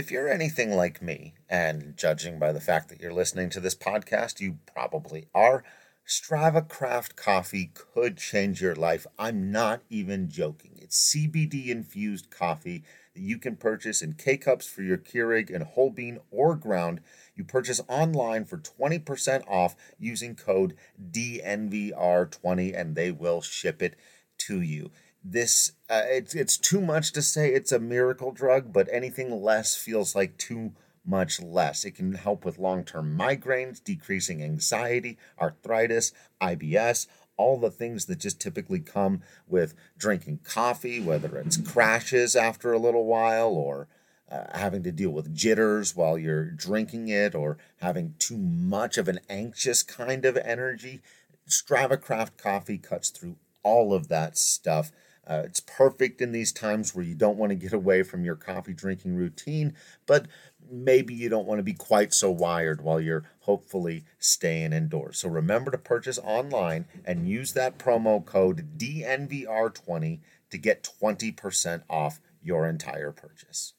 If you're anything like me, and judging by the fact that you're listening to this podcast, you probably are, Strava Craft coffee could change your life. I'm not even joking. It's CBD infused coffee that you can purchase in K cups for your Keurig and whole bean or ground. You purchase online for 20% off using code DNVR20 and they will ship it to you. This uh, it's it's too much to say it's a miracle drug, but anything less feels like too much less. It can help with long term migraines, decreasing anxiety, arthritis, IBS, all the things that just typically come with drinking coffee, whether it's crashes after a little while or uh, having to deal with jitters while you're drinking it or having too much of an anxious kind of energy. Strava Craft coffee cuts through all of that stuff. Uh, it's perfect in these times where you don't want to get away from your coffee drinking routine, but maybe you don't want to be quite so wired while you're hopefully staying indoors. So remember to purchase online and use that promo code DNVR20 to get 20% off your entire purchase.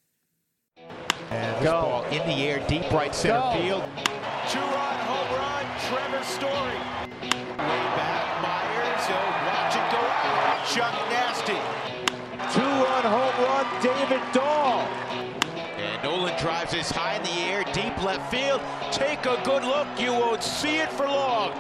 And Go. ball in the air, deep right center Go. field. Two-run home run, Trevor Story. Way back, Myers, he'll watch it go out. Chuck David Dahl. And Nolan drives this high in the air, deep left field. Take a good look, you won't see it for long.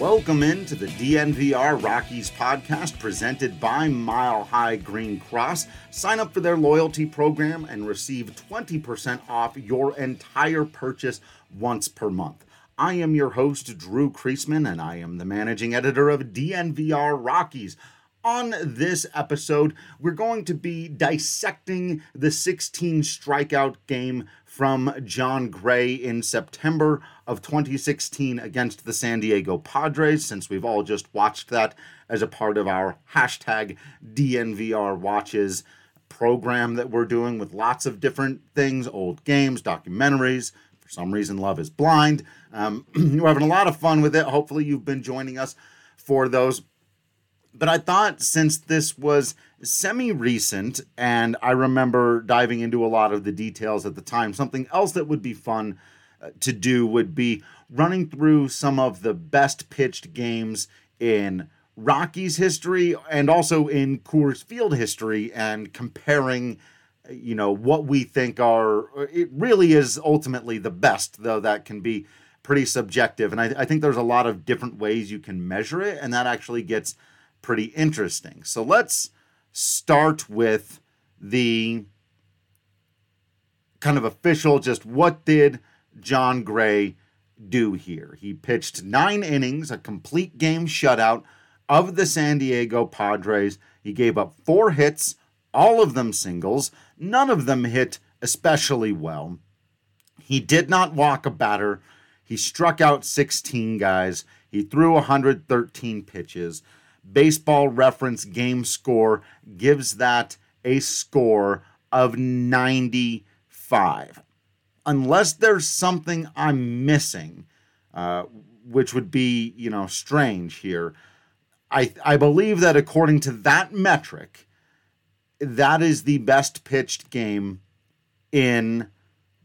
Welcome into the DNVR Rockies podcast presented by Mile High Green Cross. Sign up for their loyalty program and receive 20% off your entire purchase once per month. I am your host, Drew Creasman, and I am the managing editor of DNVR Rockies. On this episode, we're going to be dissecting the 16 strikeout game from Jon Gray in September of 2016 against the San Diego Padres, since we've all just watched that as a part of our hashtag DNVR watches program that we're doing with lots of different things old games, documentaries. For some reason, Love is Blind. Um, we're having a lot of fun with it. Hopefully, you've been joining us for those. But I thought since this was semi recent, and I remember diving into a lot of the details at the time. Something else that would be fun to do would be running through some of the best pitched games in Rockies history and also in Coors Field history and comparing you know what we think are it really is ultimately the best though that can be pretty subjective. And I, I think there's a lot of different ways you can measure it and that actually gets pretty interesting. So let's start with the kind of official just what did Jon Gray do here? He pitched nine innings, a complete game shutout of the San Diego Padres. He gave up four hits, all of them singles. None of them hit especially well. He did not walk a batter. He struck out 16 guys. He threw 113 pitches. Baseball Reference game score gives that a score of 95. Unless there's something I'm missing, uh, which would be, you know, strange here, I, I believe that according to that metric, that is the best pitched game in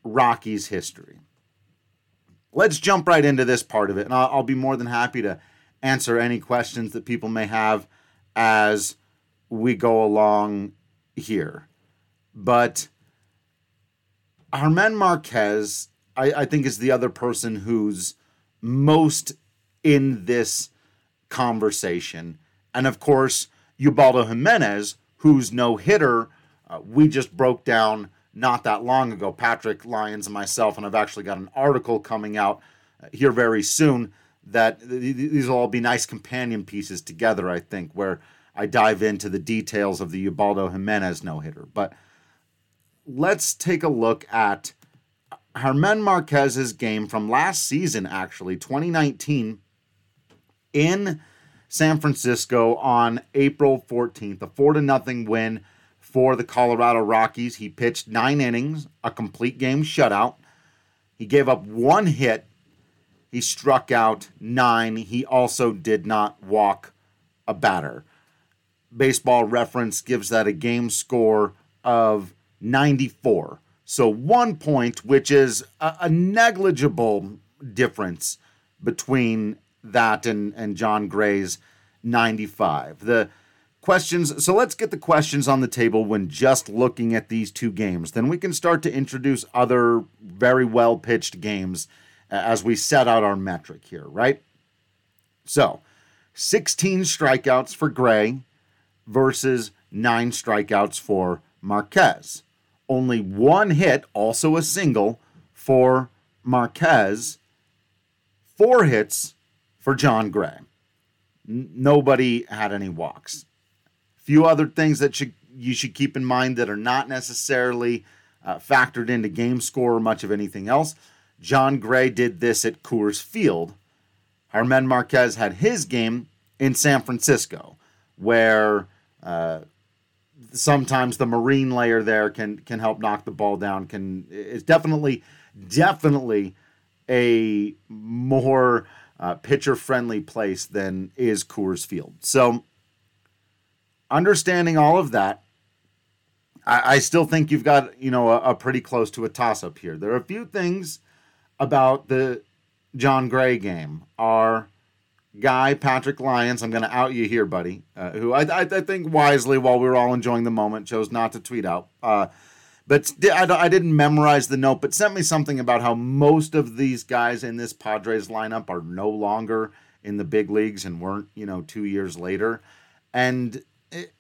Rockies history. Let's jump right into this part of it, and I'll, I'll be more than happy to answer any questions that people may have as we go along here. But German Marquez, I, I think, is the other person who's most in this conversation. And of course, Ubaldo Jimenez, who's no hitter, uh, we just broke down not that long ago. Patrick Lyons and myself, and I've actually got an article coming out uh, here very soon that these will all be nice companion pieces together, I think, where I dive into the details of the Ubaldo Jimenez no hitter. But let's take a look at German Marquez's game from last season, actually, 2019, in San Francisco on April 14th, a 4 to nothing win for the Colorado Rockies. He pitched nine innings, a complete game shutout. He gave up one hit. He struck out nine. He also did not walk a batter. Baseball reference gives that a game score of 94. So one point, which is a, a negligible difference between that and, and Jon Gray's 95. The questions, so let's get the questions on the table when just looking at these two games. Then we can start to introduce other very well pitched games as we set out our metric here, right? So 16 strikeouts for Gray versus nine strikeouts for Marquez. Only one hit, also a single, for Marquez. Four hits for Jon Gray. N- nobody had any walks. Few other things that should, you should keep in mind that are not necessarily uh, factored into game score or much of anything else. Jon Gray did this at Coors Field. German Marquez had his game in San Francisco, where uh, sometimes the marine layer there can can help knock the ball down. Can is definitely definitely a more uh, pitcher friendly place than is Coors Field. So, understanding all of that, I, I still think you've got you know a, a pretty close to a toss up here. There are a few things about the Jon Gray game. Our guy Patrick Lyons, I'm going to out you here, buddy, uh, who I, I, I, think wisely, while we were all enjoying the moment, chose not to tweet out. Uh, but I, I didn't memorize the note, but sent me something about how most of these guys in this Padres lineup are no longer in the big leagues and weren't, you know, two years later. And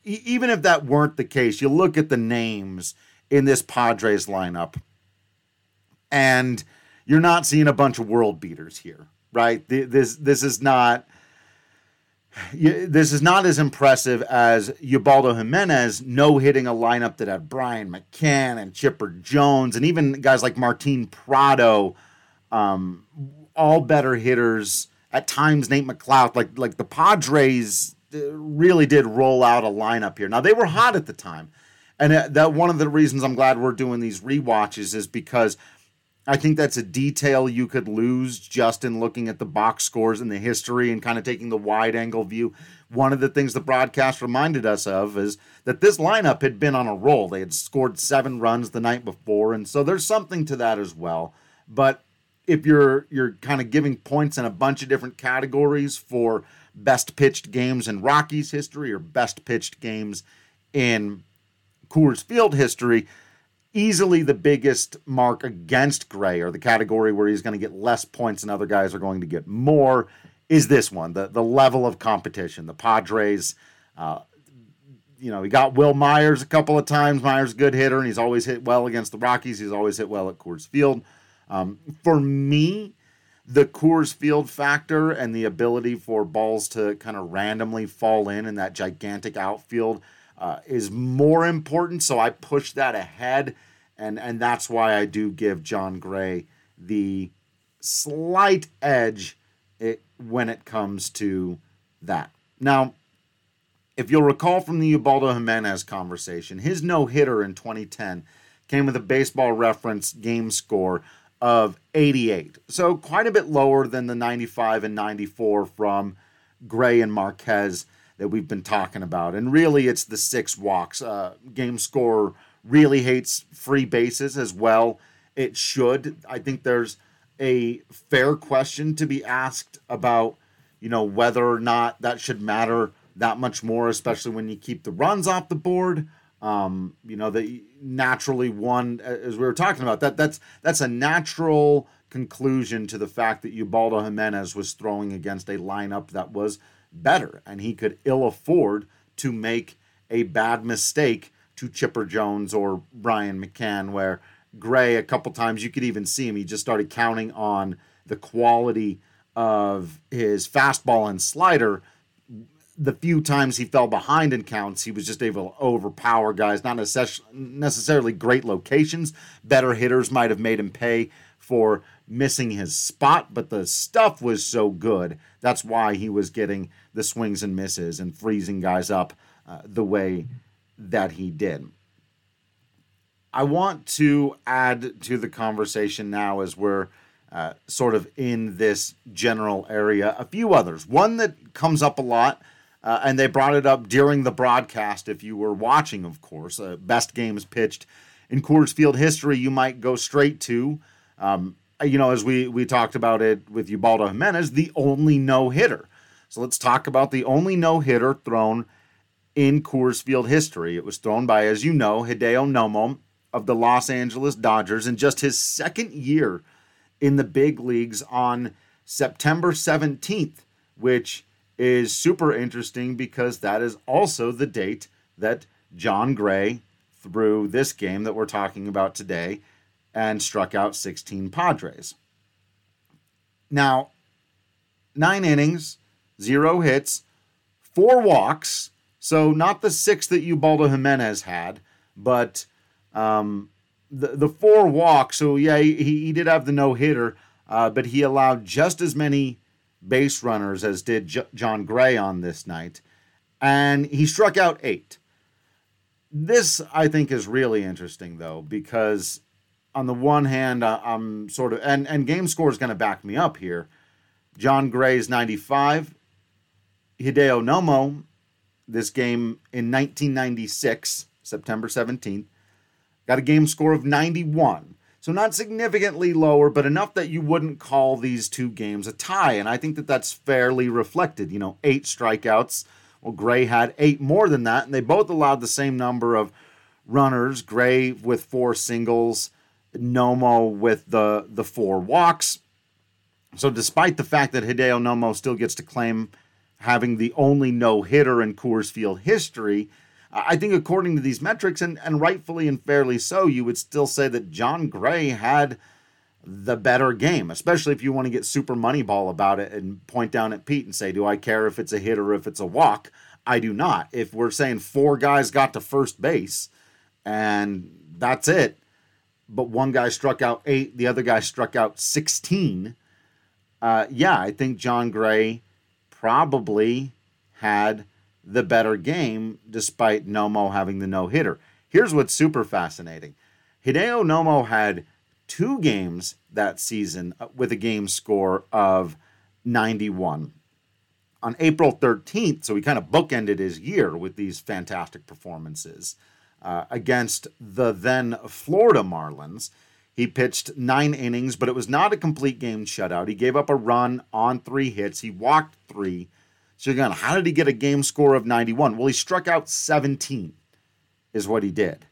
even if that weren't the case, you look at the names in this Padres lineup, and you're not seeing a bunch of world beaters here, right? This this is not this is not as impressive as Ubaldo Jimenez no hitting a lineup that had Brian McCann and Chipper Jones and even guys like Martin Prado, um, all better hitters. At times, Nate McLouth, like like the Padres, uh, really did roll out a lineup here. Now they were hot at the time, and that one of the reasons I'm glad we're doing these re-watches is because I think that's a detail you could lose just in looking at the box scores and the history and kind of taking the wide angle view. One of the things the broadcast reminded us of is that this lineup had been on a roll. They had scored seven runs the night before, and so there's something to that as well. But if you're you're kind of giving points in a bunch of different categories for best pitched games in Rockies history or best pitched games in Coors Field history, easily the biggest mark against Gray, or the category where he's going to get less points and other guys are going to get more, is this one the, the level of competition. The Padres, uh, you know, he got Wil Myers a couple of times. Myers, good hitter, and he's always hit well against the Rockies. He's always hit well at Coors Field. Um, for me, the Coors Field factor and the ability for balls to kind of randomly fall in in that gigantic outfield uh, is more important. So I push that ahead, and and that's why I do give Jon Gray the slight edge it, when it comes to that. Now, if you'll recall from the Ubaldo Jimenez conversation, his no hitter in 2010 came with a baseball reference game score of 88. So quite a bit lower than the 95 and 94 from Gray and Marquez that we've been talking about. And really, it's the six walks. Uh, game score really hates free bases as well. It should. I think there's a fair question to be asked about, you know, whether or not that should matter that much more, especially when you keep the runs off the board. Um, you know, that naturally one, as we were talking about, that that's that's a natural conclusion to the fact that Ubaldo Jimenez was throwing against a lineup that was better, and he could ill afford to make a bad mistake to Chipper Jones or Brian McCann, where Gray, a couple times, you could even see him, he just started counting on the quality of his fastball and slider. the few times he fell behind in counts, he was just able to overpower guys, not necess- necessarily great locations. Better hitters might have made him pay for missing his spot, but the stuff was so good. That's why he was getting the swings and misses and freezing guys up uh, the way that he did. I want to add to the conversation now as we're uh, sort of in this general area a few others. One that comes up a lot uh, and they brought it up during the broadcast. If you were watching, of course, uh, best games pitched in Coors Field history, you might go straight to, um, Uh, you know, as we we talked about it with Ubaldo Jimenez, the only no hitter. So let's talk about the only no hitter thrown in Coors Field history. It was thrown by, as you know, Hideo Nomo of the Los Angeles Dodgers in just his second year in the big leagues on September 17th, which is super interesting because that is also the date that Jon Gray threw this game that we're talking about today and struck out 16 Padres. Now, nine innings, zero hits, four walks. So not the six that Ubaldo Jimenez had, but um, the the four walks. So yeah, he, he did have the no hitter, uh, but he allowed just as many base runners as did J- Jon Gray on this night, and he struck out eight. This, I think, is really interesting, though, because on the one hand, uh, I'm sort of, and, and game score is going to back me up here. Jon Gray's 95, Hideo Nomo, this game in 1996, September 17th, got a game score of 91. So not significantly lower, but enough that you wouldn't call these two games a tie. And I think that that's fairly reflected. You know, eight strikeouts. Well, Gray had eight more than that, and they both allowed the same number of runners. Gray with four singles, Nomo with the the four walks. So despite the fact that Hideo Nomo still gets to claim having the only no hitter in Coors Field history, I think according to these metrics, and, and rightfully and fairly so, you would still say that Jon Gray had the better game, especially if you want to get super moneyball about it and point down at Pete and say, Do I care if it's a hit or if it's a walk? I do not. If we're saying four guys got to first base and that's it, but one guy struck out eight, the other guy struck out 16, uh, yeah, I think Jon Gray probably had the better game despite Nomo having the no hitter. Here's what's super fascinating Hideo Nomo had two games that season uh, with a game score of 91. On April 13th, so he kind of bookended his year with these fantastic performances uh, against the then Florida Marlins. He pitched nine innings, but it was not a complete game shutout. He gave up a run on three hits. He walked three so again, how did he get a game score of 91? Well, he struck out 17, is what he did.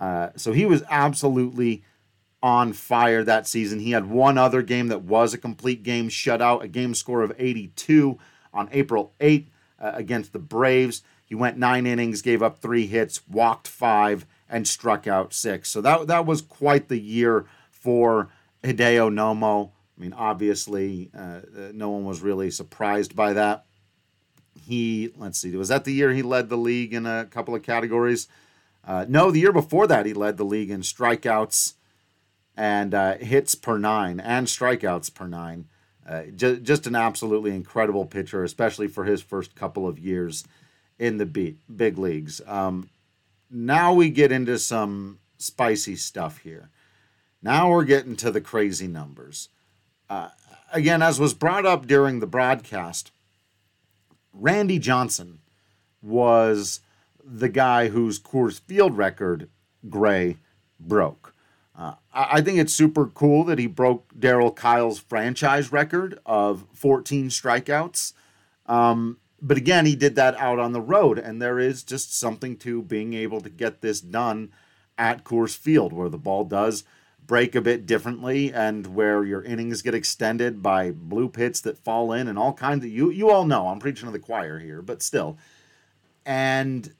Uh, so he was absolutely on fire that season. He had one other game that was a complete game shutout, a game score of 82 on April 8th uh, against the Braves. He went nine innings, gave up three hits, walked five, and struck out six. So that that was quite the year for Hideo Nomo. I mean, obviously, uh, uh no one was really surprised by that he let's see, was that the year he led the league in a couple of categories? Uh, no, the year before that he led the league in strikeouts and uh, hits per nine and strikeouts per nine. Uh, just, just an absolutely incredible pitcher, especially for his first couple of years in the big, leagues. Um, now we get into some spicy stuff here. Now we're getting to the crazy numbers. Uh, again, as was brought up during the broadcast, Randy Johnson was the guy whose Coors Field record Gray broke. Uh, I think it's super cool that he broke Darryl Kile's franchise record of 14 strikeouts. Um, but again, he did that out on the road, and there is just something to being able to get this done at Coors Field, where the ball does break a bit differently and where your innings get extended by bloop hits that fall in and all kinds of you you all know I'm preaching to the choir here, but still. And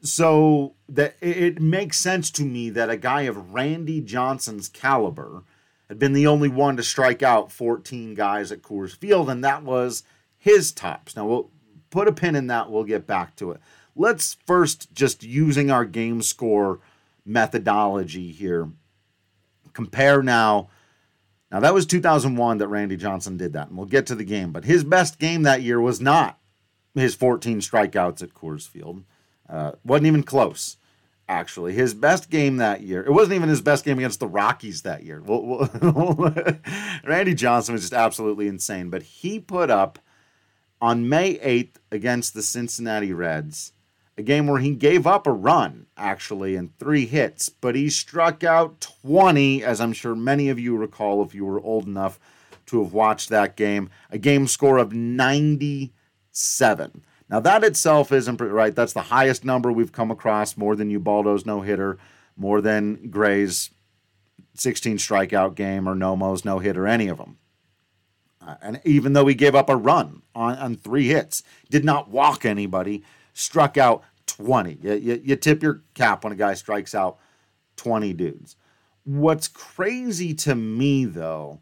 so that it makes sense to me that a guy of Randy Johnson's caliber had been the only one to strike out 14 guys at Coors Field, and that was his tops. Now we'll put a pin in that. We'll get back to it. Let's first just using our game score methodology here. Compare now. Now that was 2001 that Randy Johnson did that, and we'll get to the game. But his best game that year was not his 14 strikeouts at Coors Field. Uh, wasn't even close actually. His best game that year, it wasn't even his best game against the Rockies that year. Randy Johnson was just absolutely insane, but he put up on May 8th against the Cincinnati Reds, a game where he gave up a run, actually, and three hits, but he struck out 20, as I'm sure many of you recall if you were old enough to have watched that game, a game score of 97. Now, that itself isn't right. That's the highest number we've come across, more than Ubaldo's no hitter, more than Gray's 16 strikeout game or Nomo's no hitter, any of them. Uh, and even though he gave up a run on, on three hits, did not walk anybody, struck out 20. You, you, you tip your cap when a guy strikes out 20 dudes. What's crazy to me, though,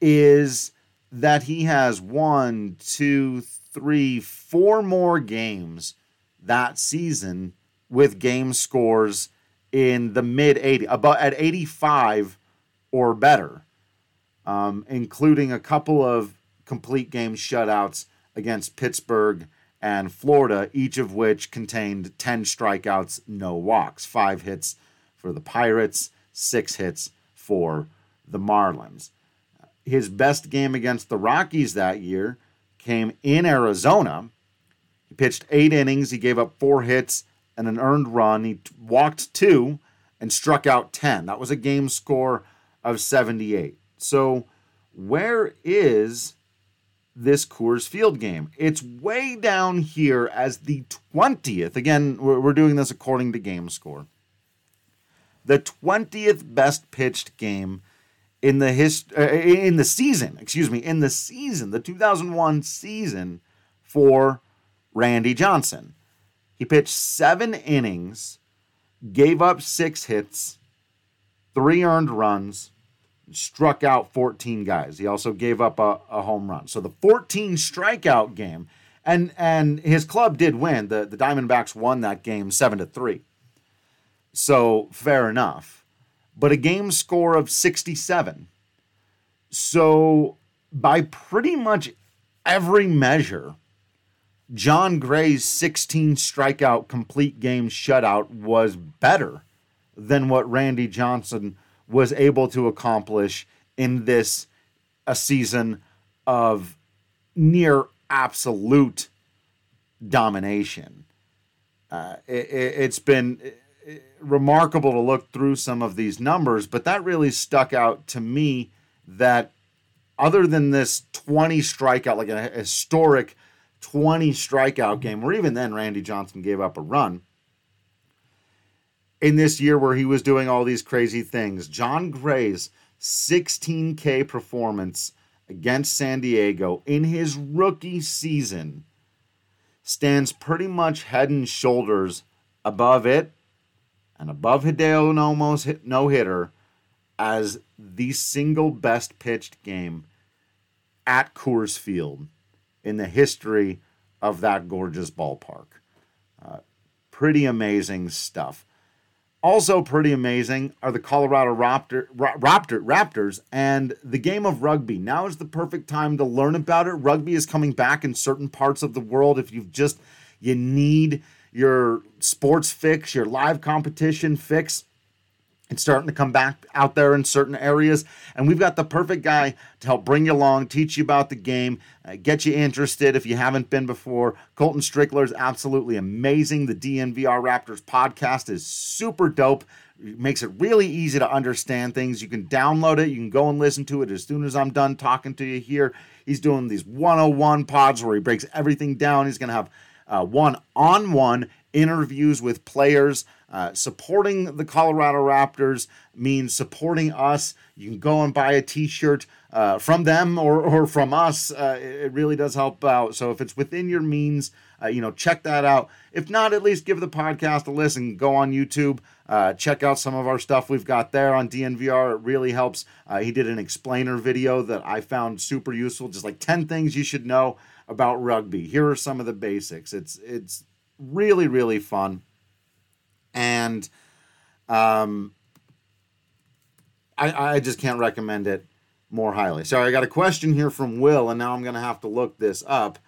is that he has one, two, three, four more games that season with game scores in the mid 80 about at 85 or better um, including a couple of complete game shutouts against pittsburgh and florida each of which contained 10 strikeouts no walks five hits for the pirates six hits for the marlins his best game against the rockies that year came in Arizona. He pitched eight innings. He gave up four hits and an earned run. He walked two and struck out 10. That was a game score of 78. So, where is this Coors Field game? It's way down here as the 20th. Again, we're doing this according to game score. The 20th best pitched game in the hist- uh, in the season, excuse me, in the season, the 2001 season for Randy Johnson. He pitched 7 innings, gave up 6 hits, 3 earned runs, struck out 14 guys. He also gave up a, a home run. So the 14 strikeout game and and his club did win. The the Diamondbacks won that game 7 to 3. So fair enough but a game score of 67. So, by pretty much every measure, Jon Gray's 16 strikeout complete game shutout was better than what Randy Johnson was able to accomplish in this a season of near absolute domination. Uh, it, has been remarkable to look through some of these numbers, but that really stuck out to me that other than this 20 strikeout, like a historic 20 strikeout game, where even then Randy Johnson gave up a run. In this year where he was doing all these crazy things, Jon Gray's 16K performance against San Diego in his rookie season stands pretty much head and shoulders above it and above Hideo Nomo's no hitter as the single best pitched game at Coors Field in the history of that gorgeous ballpark. Uh, pretty amazing stuff. Also, pretty amazing are the Colorado Raptor, Raptor, Raptors and the game of rugby. Now is the perfect time to learn about it. Rugby is coming back in certain parts of the world. If you've just, you need your sports fix, your live competition fix. It's starting to come back out there in certain areas. And we've got the perfect guy to help bring you along, teach you about the game, uh, get you interested if you haven't been before. Colton Strickler is absolutely amazing. The DNVR Raptors podcast is super dope. It makes it really easy to understand things. You can download it, you can go and listen to it as soon as I'm done talking to you here. He's doing these 101 pods where he breaks everything down. He's going to have one on one interviews with players. Uh, supporting the Colorado Raptors means supporting us. You can go and buy a t shirt uh, from them or, or from us. Uh, it really does help out. So if it's within your means, uh, you know, check that out. If not, at least give the podcast a listen. Go on YouTube, Uh, check out some of our stuff we've got there on DNVR. It really helps. He did an explainer video that I found super useful, just like 10 things you should know about rugby. Here are some of the basics. It's it's really really fun, and um, I I just can't recommend it more highly. Sorry, I got a question here from Will, and now I'm gonna have to look this up.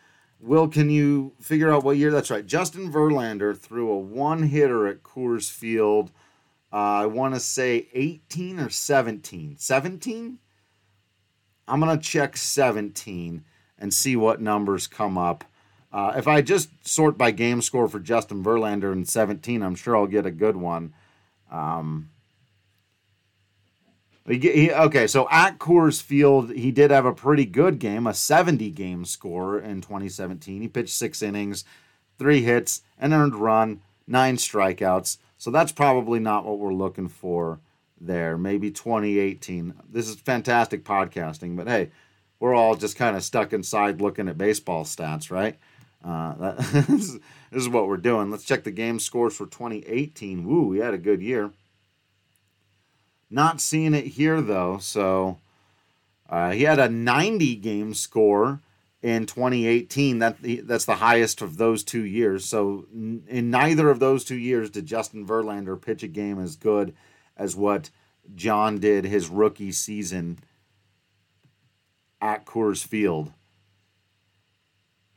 Will, can you figure out what year? That's right. Justin Verlander threw a one hitter at Coors Field. Uh, I want to say 18 or 17. 17? I'm going to check 17 and see what numbers come up. Uh, if I just sort by game score for Justin Verlander in 17, I'm sure I'll get a good one. Um, he, okay, so at Coors Field, he did have a pretty good game, a 70 game score in 2017. He pitched six innings, three hits, an earned run, nine strikeouts. So that's probably not what we're looking for there. Maybe 2018. This is fantastic podcasting, but hey, we're all just kind of stuck inside looking at baseball stats, right? Uh, that, this, is, what we're doing. Let's check the game scores for 2018. Woo, we had a good year. Not seeing it here though. So uh, he had a 90 game score in 2018. That that's the highest of those two years. So in neither of those two years did Justin Verlander pitch a game as good as what Jon did his rookie season at Coors Field.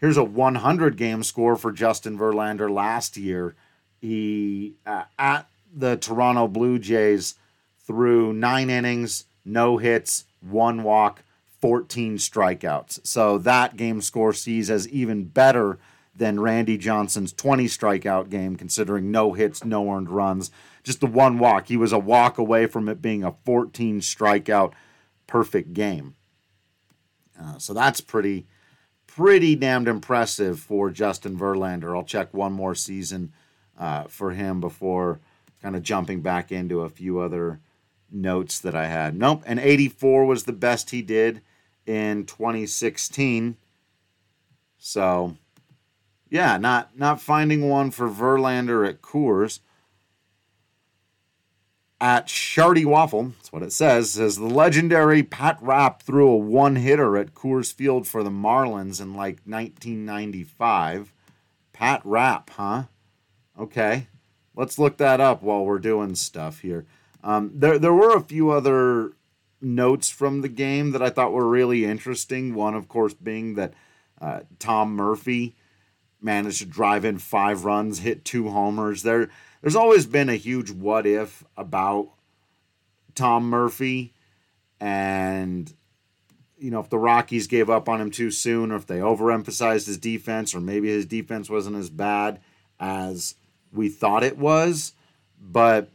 Here's a 100 game score for Justin Verlander last year. He uh, at the Toronto Blue Jays through nine innings, no hits, one walk, 14 strikeouts. So that game score sees as even better than Randy Johnson's 20 strikeout game, considering no hits, no earned runs, just the one walk. He was a walk away from it being a 14 strikeout perfect game. Uh, so that's pretty, pretty damned impressive for Justin Verlander. I'll check one more season uh, for him before kind of jumping back into a few other notes that I had. Nope, and 84 was the best he did in 2016. So, yeah, not not finding one for Verlander at Coors. At Shardy Waffle, that's what it says, says the legendary Pat Rapp threw a one hitter at Coors Field for the Marlins in like 1995. Pat Rapp, huh? Okay, let's look that up while we're doing stuff here. Um, there, there were a few other notes from the game that I thought were really interesting. One, of course, being that uh, Tom Murphy managed to drive in five runs, hit two homers. There, there's always been a huge what if about Tom Murphy, and you know if the Rockies gave up on him too soon, or if they overemphasized his defense, or maybe his defense wasn't as bad as we thought it was. But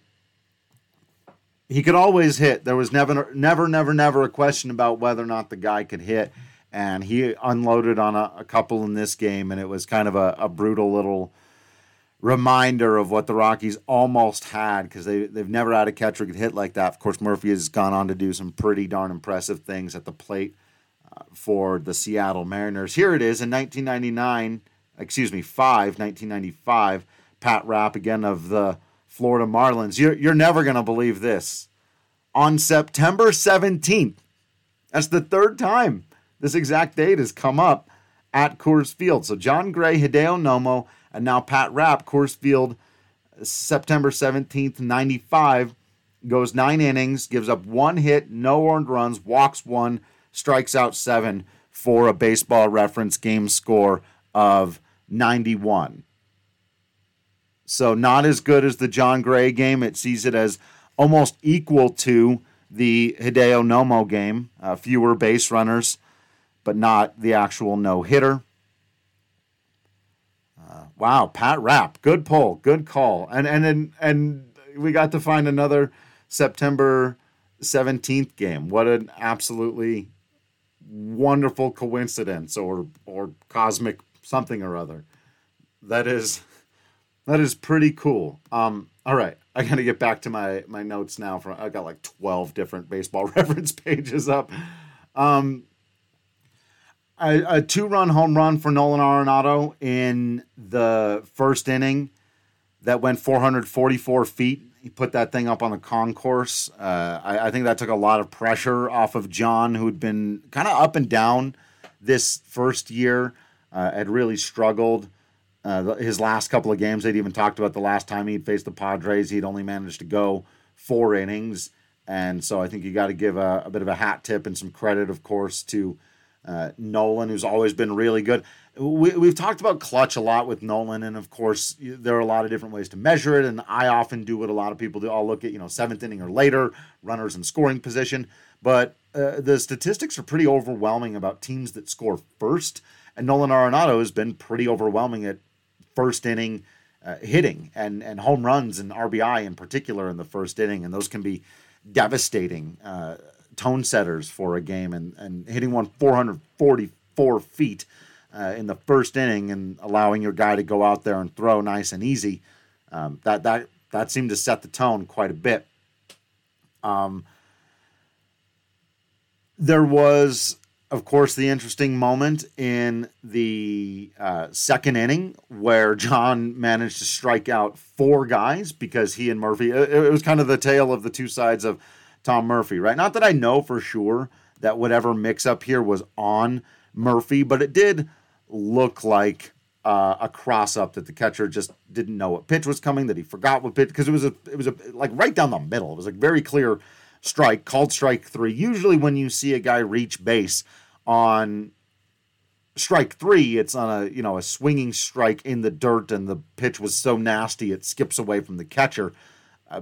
he could always hit. There was never, never, never, never a question about whether or not the guy could hit. And he unloaded on a, a couple in this game, and it was kind of a, a, brutal little reminder of what the Rockies almost had because they, they've never had a catcher could hit like that. Of course, Murphy has gone on to do some pretty darn impressive things at the plate uh, for the Seattle Mariners. Here it is in 1999, excuse me, 5, 1995. Pat Rapp, again, of the Florida Marlins. You're, you're never going to believe this. On September 17th, that's the third time this exact date has come up at Coors Field. So Jon Gray, Hideo Nomo, and now Pat Rapp, Coors Field, September 17th, 95, goes nine innings, gives up one hit, no earned runs, walks one, strikes out seven for a baseball reference game score of 91. So not as good as the Jon Gray game. It sees it as almost equal to the Hideo Nomo game. Uh, fewer base runners, but not the actual no hitter. Uh, wow, Pat Rapp, good pull, good call, and and and and we got to find another September seventeenth game. What an absolutely wonderful coincidence, or or cosmic something or other. That is that is pretty cool. Um, all right, I got to get back to my my notes now. From I got like twelve different baseball reference pages up. Um, a, a two run home run for Nolan Arenado in the first inning that went 444 feet. he put that thing up on the concourse. Uh, I, I, think that took a lot of pressure off of Jon, who'd been kind of up and down this first year, uh, had really struggled. Uh, his last couple of games, they'd even talked about the last time he'd faced the Padres, he'd only managed to go four innings. And so I think you got to give a, a, bit of a hat tip and some credit, of course, to uh, Nolan, who's always been really good we, we've talked about clutch a lot with Nolan, and of course, there are a lot of different ways to measure it. And I often do what a lot of people do. I'll look at, you know, seventh inning or later, runners in scoring position. But uh, the statistics are pretty overwhelming about teams that score first. And Nolan Arenado has been pretty overwhelming at first inning uh, hitting and, and home runs and RBI in particular in the first inning. And those can be devastating uh, tone setters for a game. And, and hitting one 444 feet uh, in the first inning and allowing your guy to go out there and throw nice and easy. Um, that that that seemed to set the tone quite a bit. Um, there was, of course, the interesting moment in the uh, second inning where Jon managed to strike out four guys because he and Murphy. It, it was kind of the tale of the two sides of Tom Murphy, right? Not that I know for sure that whatever mix up here was on Murphy, but it did look like uh, a cross up that the catcher just didn't know what pitch was coming, that he forgot what pitch because it was a it was a like right down the middle. It was a very clear strike, called strike three. Usually, when you see a guy reach base on strike three, it's on a you know a swinging strike in the dirt, and the pitch was so nasty it skips away from the catcher.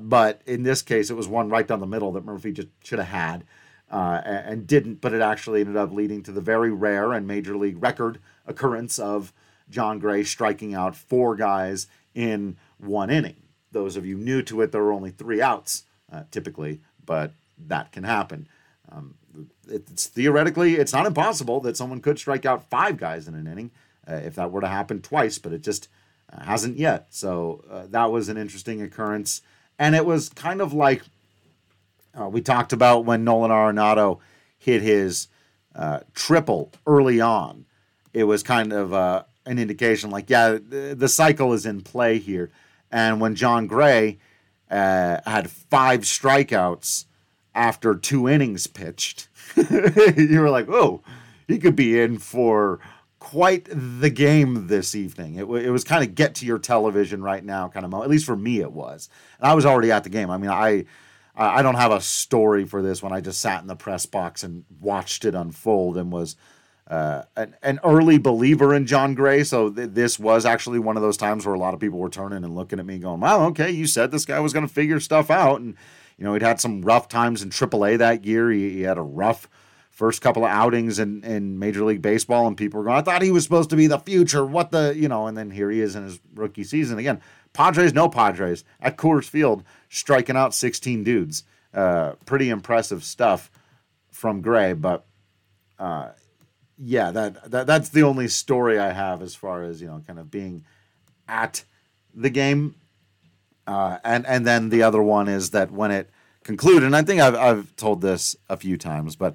But in this case, it was one right down the middle that Murphy just should have had uh, and didn't. But it actually ended up leading to the very rare and major league record occurrence of Jon Gray striking out four guys in one inning. Those of you new to it, there were only three outs uh, typically, but that can happen. Um, it's theoretically, it's not impossible that someone could strike out five guys in an inning uh, if that were to happen twice, but it just uh, hasn't yet. So uh, that was an interesting occurrence, and it was kind of like uh, we talked about when Nolan Arenado hit his uh, triple early on it was kind of uh, an indication like, yeah, the, the, cycle is in play here. And when Jon Gray uh, had five strikeouts after two innings pitched, you were like, oh, he could be in for quite the game this evening. It, it was kind of get to your television right now kind of moment. At least for me, it was. And I was already at the game. I mean, I. I don't have a story for this when I just sat in the press box and watched it unfold and was uh, an, an early believer in Jon Gray. So th- this was actually one of those times where a lot of people were turning and looking at me going, wow, okay, you said this guy was going to figure stuff out. And, you know, he'd had some rough times in AAA that year. He, he had a rough first couple of outings in, in Major League Baseball, and people were going, I thought he was supposed to be the future. What the, you know, and then here he is in his rookie season. Again, Padres, no Padres at Coors Field, striking out 16 dudes. Uh, pretty impressive stuff from Gray, but uh, yeah, that, that that's the only story I have as far as you know, kind of being at the game. Uh, and and then the other one is that when it concluded, and I think I've I've told this a few times, but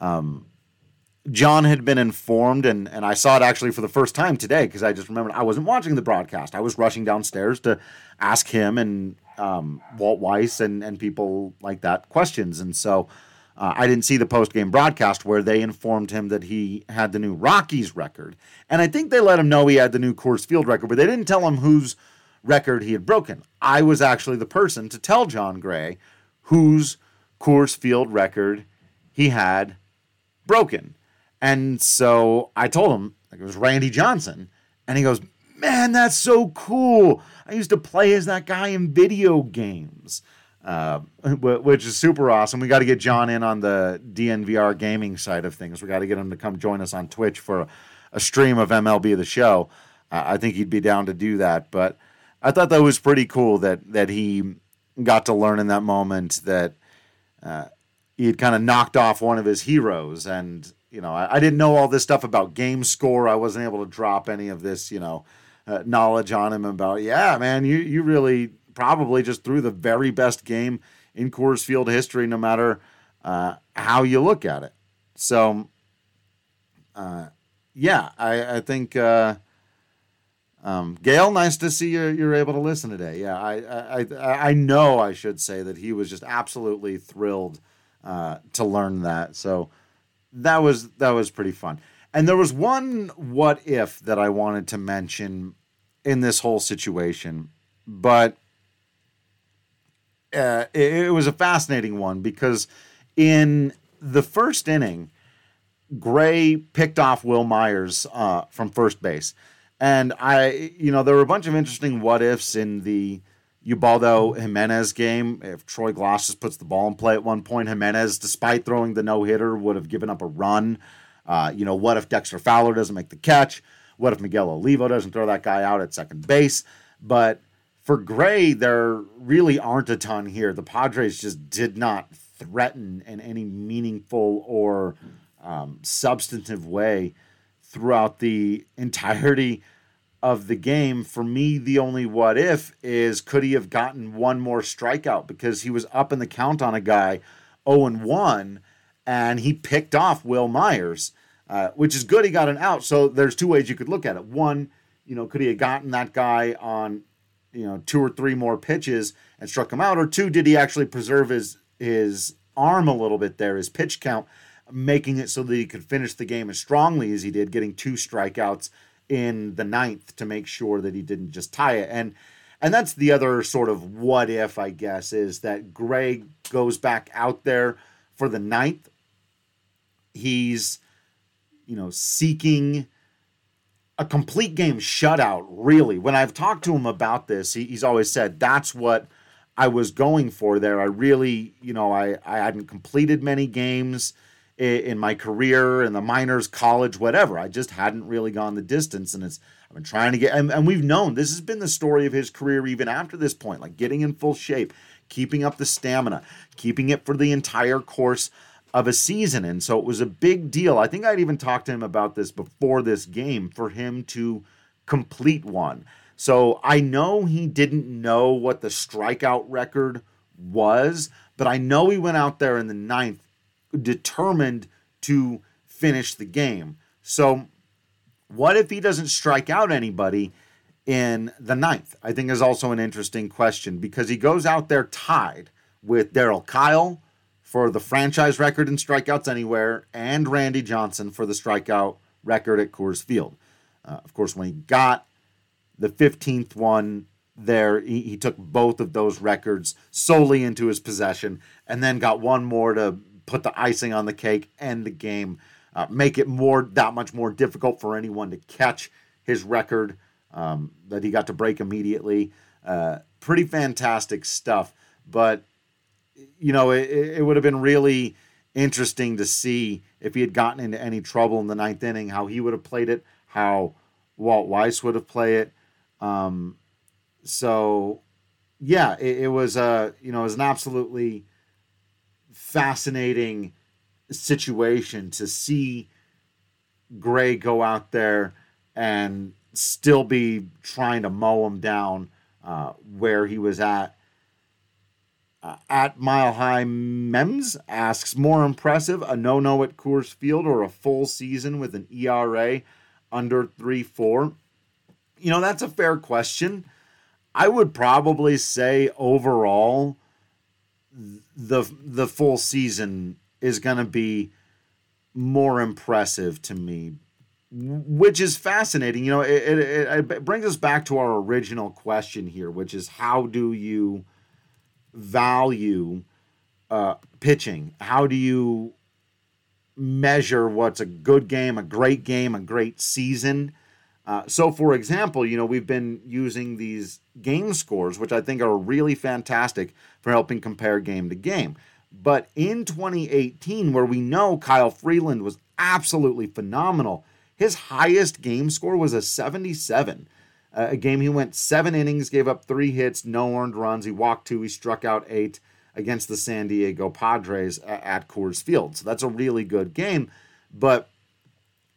um, Jon had been informed, and and I saw it actually for the first time today because I just remembered I wasn't watching the broadcast. I was rushing downstairs to ask him and um, Walt Weiss and and people like that questions, and so. Uh, I didn't see the post game broadcast where they informed him that he had the new Rockies record. And I think they let him know he had the new Coors Field record, but they didn't tell him whose record he had broken. I was actually the person to tell Jon Gray whose Coors Field record he had broken. And so I told him, like it was Randy Johnson. And he goes, Man, that's so cool. I used to play as that guy in video games uh, which is super awesome. We got to get Jon in on the DNVR gaming side of things. We got to get him to come join us on Twitch for a, stream of MLB the Show. Uh, I think he'd be down to do that. But I thought that was pretty cool that that he got to learn in that moment that uh, he had kind of knocked off one of his heroes. And you know, I, I, didn't know all this stuff about game score. I wasn't able to drop any of this, you know, uh, knowledge on him about. Yeah, man, you you really probably just threw the very best game in Coors Field history, no matter uh, how you look at it. So, uh, yeah, I, I think uh, Um, Gail, nice to see you. You're able to listen today. Yeah, I, I, I know I should say that he was just absolutely thrilled uh, to learn that. So that was that was pretty fun. And there was one what if that I wanted to mention in this whole situation, but uh, it, it was a fascinating one because in the first inning, Gray picked off Wil Myers uh, from first base. And I, you know, there were a bunch of interesting what ifs in the Ubaldo Jimenez game. If Troy Glaus just puts the ball in play at one point, Jimenez, despite throwing the no hitter, would have given up a run. Uh, you know, what if Dexter Fowler doesn't make the catch? What if Miguel Olivo doesn't throw that guy out at second base? But for Gray, there really aren't a ton here. The Padres just did not threaten in any meaningful or um, substantive way throughout the entirety of the game. For me, the only what if is could he have gotten one more strikeout because he was up in the count on a guy 0 and 1 and he picked off Wil Myers, uh, which is good. He got an out. So there's two ways you could look at it. One, you know, could he have gotten that guy on, you know, two or three more pitches and struck him out? Or two, did he actually preserve his his arm a little bit there, his pitch count? making it so that he could finish the game as strongly as he did, getting two strikeouts in the ninth to make sure that he didn't just tie it. And and that's the other sort of what if, I guess, is that Gray goes back out there for the ninth. He's, you know, seeking a complete game shutout, really. When I've talked to him about this, he, he's always said that's what I was going for there. I really, you know, I, I hadn't completed many games in my career in the minors, college, whatever. I just hadn't really gone the distance, and it's I've been trying to get. And, and we've known this has been the story of his career even after this point, like getting in full shape, keeping up the stamina, keeping it for the entire course of a season. And so it was a big deal. I think I'd even talked to him about this before this game for him to complete one. So I know he didn't know what the strikeout record was, but I know he went out there in the ninth determined to finish the game. So, what if he doesn't strike out anybody in the ninth? I think is also an interesting question because he goes out there tied with Darryl Kile for the franchise record in strikeouts anywhere and Randy Johnson for the strikeout record at Coors Field. Uh, of course, when he got the 15th one there, he, he took both of those records solely into his possession and then got one more to put the icing on the cake, end the game, uh, make it more that much more difficult for anyone to catch his record um, that he got to break immediately. Uh, pretty fantastic stuff, but you know it, it would have been really interesting to see if he had gotten into any trouble in the ninth inning, how he would have played it, how Walt Weiss would have played it. Um, so, yeah, it, it was a uh, you know it was an absolutely fascinating situation to see Gray go out there and still be trying to mow him down uh, where he was at. Uh, at Mile High Mems asks, more impressive, a no no at Coors Field or a full season with an ERA under 3 4? You know, that's a fair question. I would probably say overall, the the full season is going to be more impressive to me, which is fascinating. You know, it, it, it brings us back to our original question here, which is how do you value uh, pitching? How do you measure what's a good game, a great game, a great season? Uh, so, for example, you know, we've been using these game scores, which I think are really fantastic for helping compare game to game. But in 2018, where we know Kyle Freeland was absolutely phenomenal, his highest game score was a 77. Uh, a game he went seven innings, gave up three hits, no earned runs. He walked two, he struck out eight against the San Diego Padres at Coors Field. So that's a really good game. But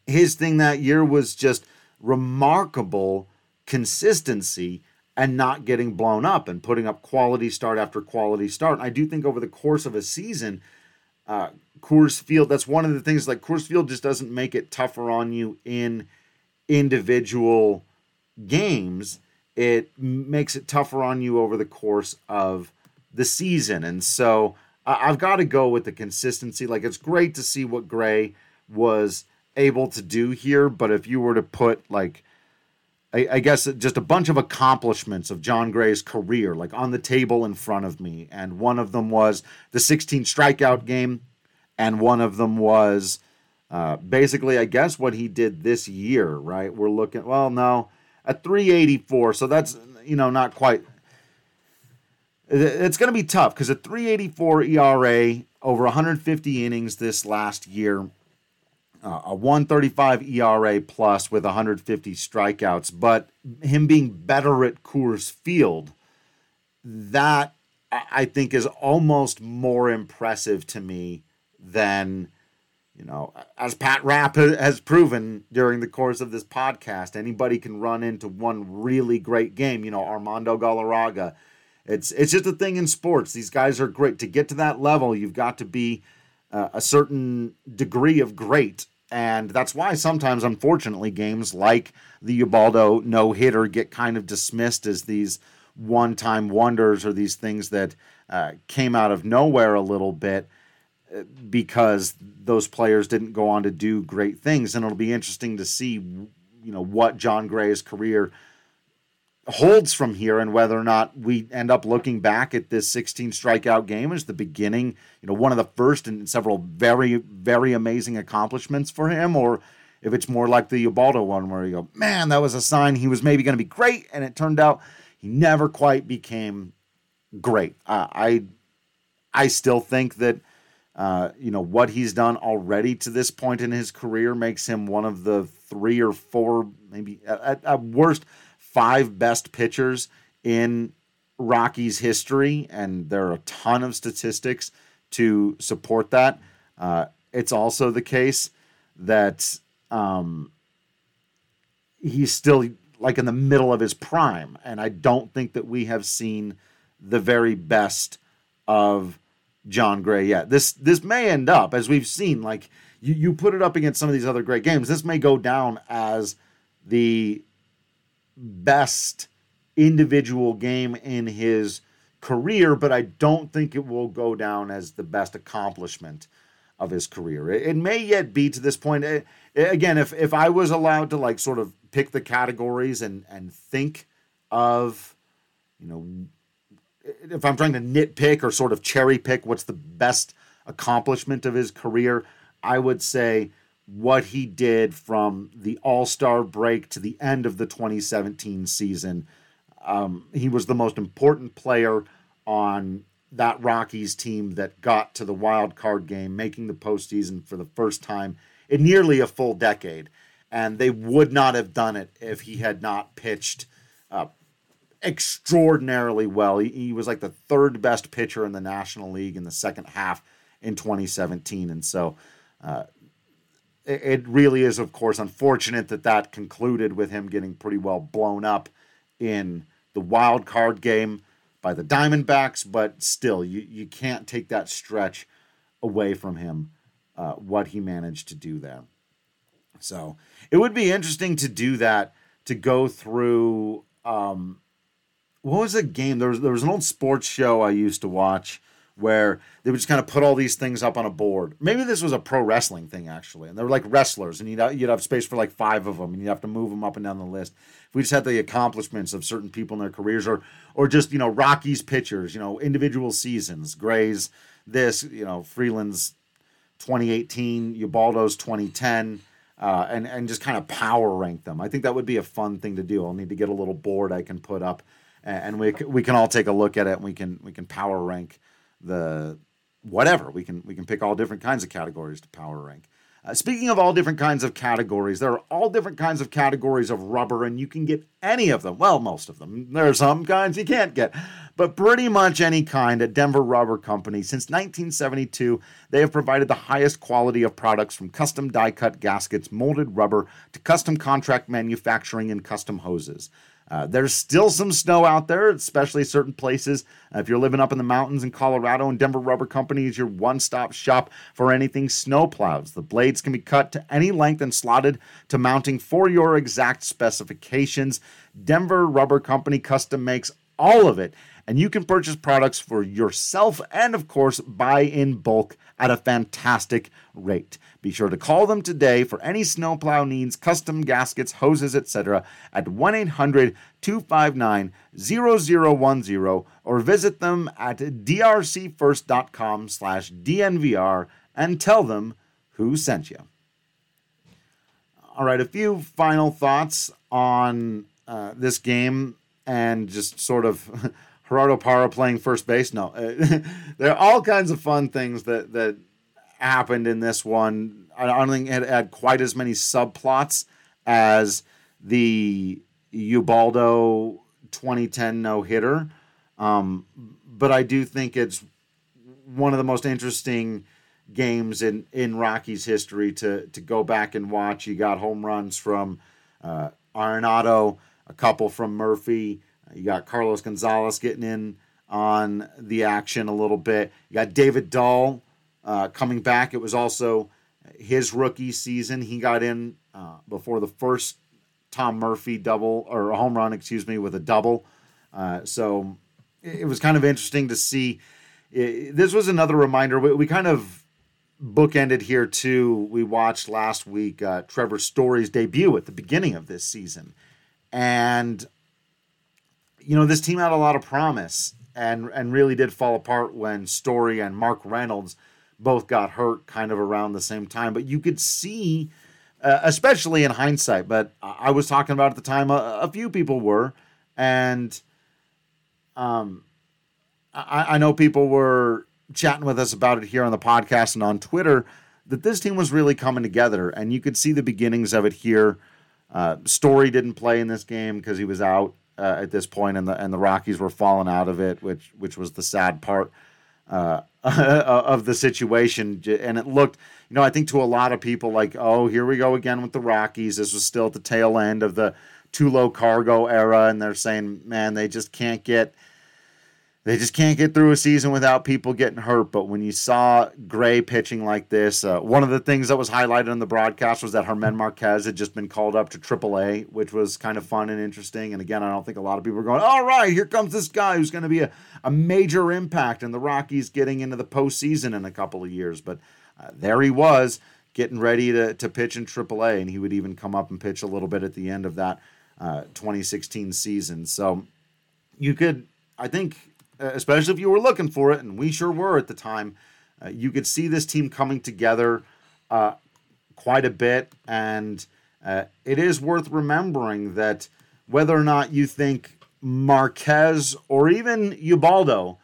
his thing that year was just remarkable consistency and not getting blown up and putting up quality start after quality start. I do think over the course of a season, uh, Coors Field, that's one of the things like Coors Field just doesn't make it tougher on you in individual games, it makes it tougher on you over the course of the season. And so I've got to go with the consistency. Like it's great to see what Gray was able to do here, but if you were to put like I, I, guess just a bunch of accomplishments of Jon Gray's career, like on the table in front of me. And one of them was the 16 strikeout game, and one of them was uh, basically, I guess, what he did this year, right? We're looking, well, no, at 384. So that's, you know, not quite. It's going to be tough because a 384 ERA over 150 innings this last year uh, a 135 ERA plus with 150 strikeouts, but him being better at Coors Field, that I think is almost more impressive to me than, you know, as Pat Rapp has proven during the course of this podcast, anybody can run into one really great game. You know, Armando Galarraga. It's it's just a thing in sports. These guys are great. To get to that level, you've got to be uh, a certain degree of great and that's why sometimes, unfortunately, games like the Ubaldo no hitter get kind of dismissed as these one time wonders or these things that uh, came out of nowhere a little bit uh, because those players didn't go on to do great things. And it'll be interesting to see, you know, what Jon Gray's career holds from here and whether or not we end up looking back at this 16 strikeout game as the beginning, you know, one of the first and several very, very amazing accomplishments for him, or if it's more like the Ubaldo one where you go, man, that was a sign he was maybe going to be great, and it turned out he never quite became great. Uh, I, I still think that. Uh, you know what he's done already to this point in his career makes him one of the three or four, maybe at, at worst, five best pitchers in Rockies history, and there are a ton of statistics to support that. Uh, it's also the case that um, he's still like in the middle of his prime, and I don't think that we have seen the very best of Jon Gray yet. This this may end up as we've seen, like you, you put it up against some of these other great games. This may go down as the Mm. best individual game in his career, but I don't think it will go down as the best accomplishment of his career. It, it may yet be to this point. It, eh, again, if if I was allowed to like sort of pick the categories and and think of, you know, eh, if I'm trying to nitpick or sort of cherry pick what's the best accomplishment of his career, I would say what he did from the All Star break to the end of the 2017 season. Um, he was the most important player on that Rockies team that got to the wild card game, making the postseason for the first time in nearly a full decade. And they would not have done it if he had not pitched uh, extraordinarily well. He, he was like the third best pitcher in the National League in the second half in 2017. And so, uh, it really is, of course, unfortunate that that concluded with him getting pretty well blown up in the wild card game by the Diamondbacks. But still, you, you can't take that stretch away from him, uh, what he managed to do there. So it would be interesting to do that, to go through. Um, what was the game? There was, there was an old sports show I used to watch where they would just kind of put all these things up on a board. Maybe this was a pro wrestling thing actually, and they were like wrestlers, and you'd you'd have space for like five of them, and you'd have to move them up and down the list. If we just had the accomplishments of certain people in their careers, or or just you know Rockies pitchers, you know individual seasons, Gray's this, you know Freeland's 2018, Ubaldo's 2010. Uh, and and just kind of power rank them. I think that would be a fun thing to do. I'll need to get a little board I can put up, and we we can all take a look at it. and We can we can power rank the whatever. We can we can pick all different kinds of categories to power rank. Uh, speaking of all different kinds of categories, there are all different kinds of categories of rubber, and you can get any of them. Well, most of them. There are some kinds you can't get, but pretty much any kind at Denver Rubber Company. Since 1972, they have provided the highest quality of products from custom die cut gaskets, molded rubber, to custom contract manufacturing and custom hoses. Uh, there's still some snow out there, especially certain places. Uh, if you're living up in the mountains in Colorado, and Denver Rubber Company is your one stop shop for anything snow plows. The blades can be cut to any length and slotted to mounting for your exact specifications. Denver Rubber Company custom makes all of it and you can purchase products for yourself and, of course, buy in bulk at a fantastic rate. Be sure to call them today for any snowplow needs, custom gaskets, hoses, etc. at 1 800 259 0010 or visit them at drcfirst.com slash DNVR and tell them who sent you. All right, a few final thoughts on uh, this game and just sort of Gerardo Parra playing first base. No, there are all kinds of fun things that that happened in this one. I don't think it had quite as many subplots as the Ubaldo 2010 no hitter, um, but I do think it's one of the most interesting games in in Rockies history to to go back and watch. You got home runs from uh, Arenado, a couple from Murphy. You got Carlos Gonzalez getting in on the action a little bit. You got David Dahl uh, coming back. It was also his rookie season. He got in uh, before the first Tom Murphy double or home run, excuse me, with a double. Uh, so it was kind of interesting to see. This was another reminder. We, we, kind of bookended here too. We watched last week uh, Trevor Story's debut at the beginning of this season, and you know, this team had a lot of promise and and really did fall apart when Story and Mark Reynolds both got hurt kind of around the same time. But you could see, uh, especially in hindsight, but I was talking about at the time, a, a few people were, and um, I, I know people were chatting with us about it here on the podcast and on Twitter that this team was really coming together, and you could see the beginnings of it here. Uh, Story didn't play in this game because he was out uh, at this point, and the and the Rockies were falling out of it, which which was the sad part uh, of the situation. And it looked, you know, I think to a lot of people like, oh, here we go again with the Rockies. This was still at the tail end of the Tulo Cargo era, and they're saying, man, they just can't get they just can't get through a season without people getting hurt. But when you saw Gray pitching like this, uh, one of the things that was highlighted in the broadcast was that German Marquez had just been called up to AAA, which was kind of fun and interesting. And again, I don't think a lot of people were going, all right, here comes this guy who's going to be a, a major impact in the Rockies getting into the postseason in a couple of years. But uh, there he was getting ready to, to pitch in AAA, and he would even come up and pitch a little bit at the end of that uh, 2016 season. So you could, I think especially if you were looking for it, and we sure were at the time, uh, you could see this team coming together uh, quite a bit. And uh, it is worth remembering that whether or not you think Marquez or even Ubaldo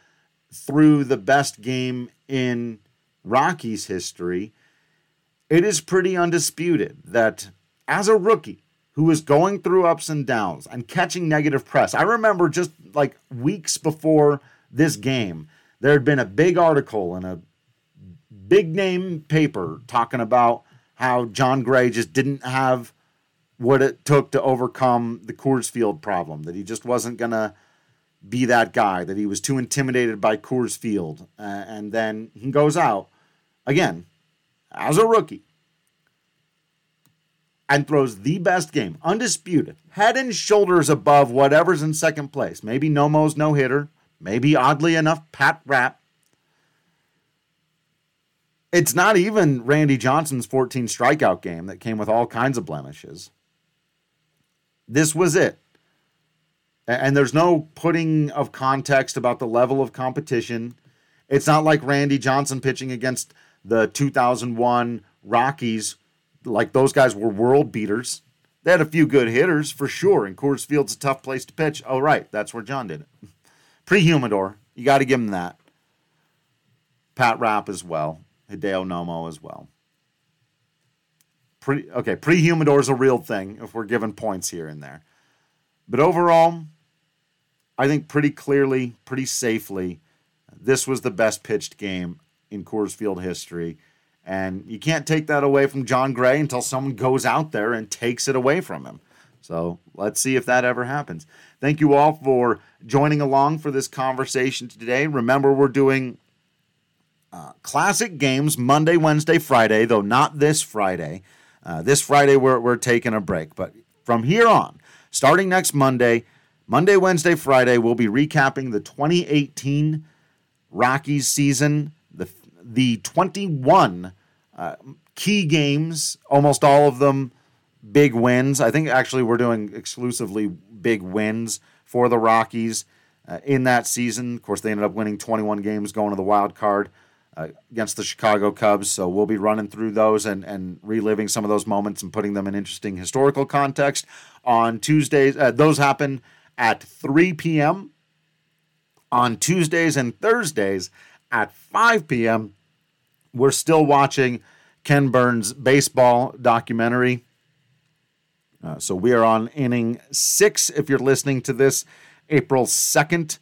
threw the best game in Rockies history, it is pretty undisputed that as a rookie, who was going through ups and downs and catching negative press. I remember just like weeks before this game, there had been a big article in a big name paper talking about how Jon Gray just didn't have what it took to overcome the Coors Field problem, that he just wasn't going to be that guy, that he was too intimidated by Coors Field. Uh, and then he goes out again as a rookie and throws the best game, undisputed, head and shoulders above whatever's in second place. Maybe Nomo's no hitter, maybe oddly enough, Pat Rapp. It's not even Randy Johnson's 14 strikeout game that came with all kinds of blemishes. This was it. And there's no putting of context about the level of competition. It's not like Randy Johnson pitching against the 2001 Rockies like those guys were world beaters. They had a few good hitters for sure, and Coors Field's a tough place to pitch. Oh, right, that's where Jon did it. Pre Humidor, you got to give him that. Pat Rapp as well, Hideo Nomo as well. Pre okay, pre Humidor is a real thing if we're giving points here and there, but overall, I think pretty clearly, pretty safely, this was the best pitched game in Coors Field history and you can't take that away from Jon Gray until someone goes out there and takes it away from him. So let's see if that ever happens. Thank you all for joining along for this conversation today. Remember, we're doing uh, classic games Monday, Wednesday, Friday, though not this Friday. Uh, this Friday, we're, we're taking a break. But from here on, starting next Monday, Monday, Wednesday, Friday, we'll be recapping the 2018 Rockies season, the, the 21 uh, key games, almost all of them big wins. I think actually we're doing exclusively big wins for the Rockies uh, in that season. Of course, they ended up winning 21 games going to the wild card uh, against the Chicago Cubs. So we'll be running through those and, and reliving some of those moments and putting them in interesting historical context on Tuesdays. Uh, those happen at 3 p.m. on Tuesdays and Thursdays at 5 p.m. We're still watching Ken Burns' baseball documentary. Uh, so we are on inning six. If you're listening to this April 2nd,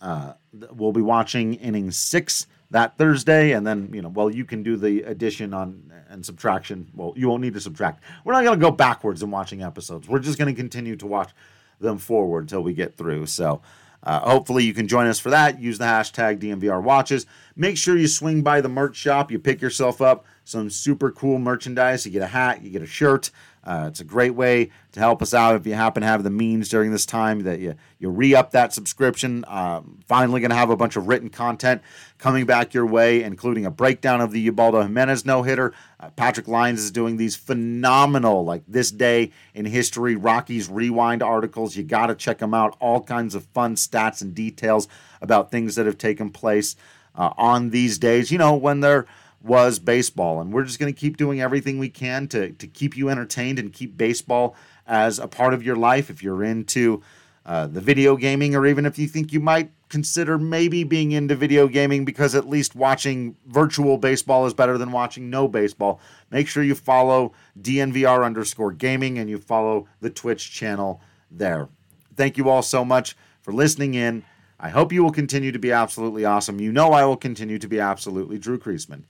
uh, we'll be watching inning six that Thursday, and then you know, well, you can do the addition on and subtraction. Well, you won't need to subtract. We're not going to go backwards in watching episodes. We're just going to continue to watch them forward until we get through. So. Uh, hopefully, you can join us for that. Use the hashtag DNVR watches. Make sure you swing by the merch shop. You pick yourself up some super cool merchandise. You get a hat, you get a shirt, uh, it's a great way to help us out if you happen to have the means during this time that you, you re up that subscription. Um, finally, going to have a bunch of written content coming back your way, including a breakdown of the Ubaldo Jimenez no hitter. Uh, Patrick Lyons is doing these phenomenal, like this day in history, Rockies Rewind articles. You got to check them out. All kinds of fun stats and details about things that have taken place uh, on these days, you know, when they're was baseball. And we're just going to keep doing everything we can to, to keep you entertained and keep baseball as a part of your life. If you're into uh, the video gaming, or even if you think you might consider maybe being into video gaming because at least watching virtual baseball is better than watching no baseball, make sure you follow DNVR underscore gaming and you follow the Twitch channel there. Thank you all so much for listening in. I hope you will continue to be absolutely awesome. You know I will continue to be absolutely Drew Creasman.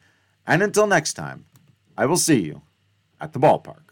And until next time, I will see you at the ballpark.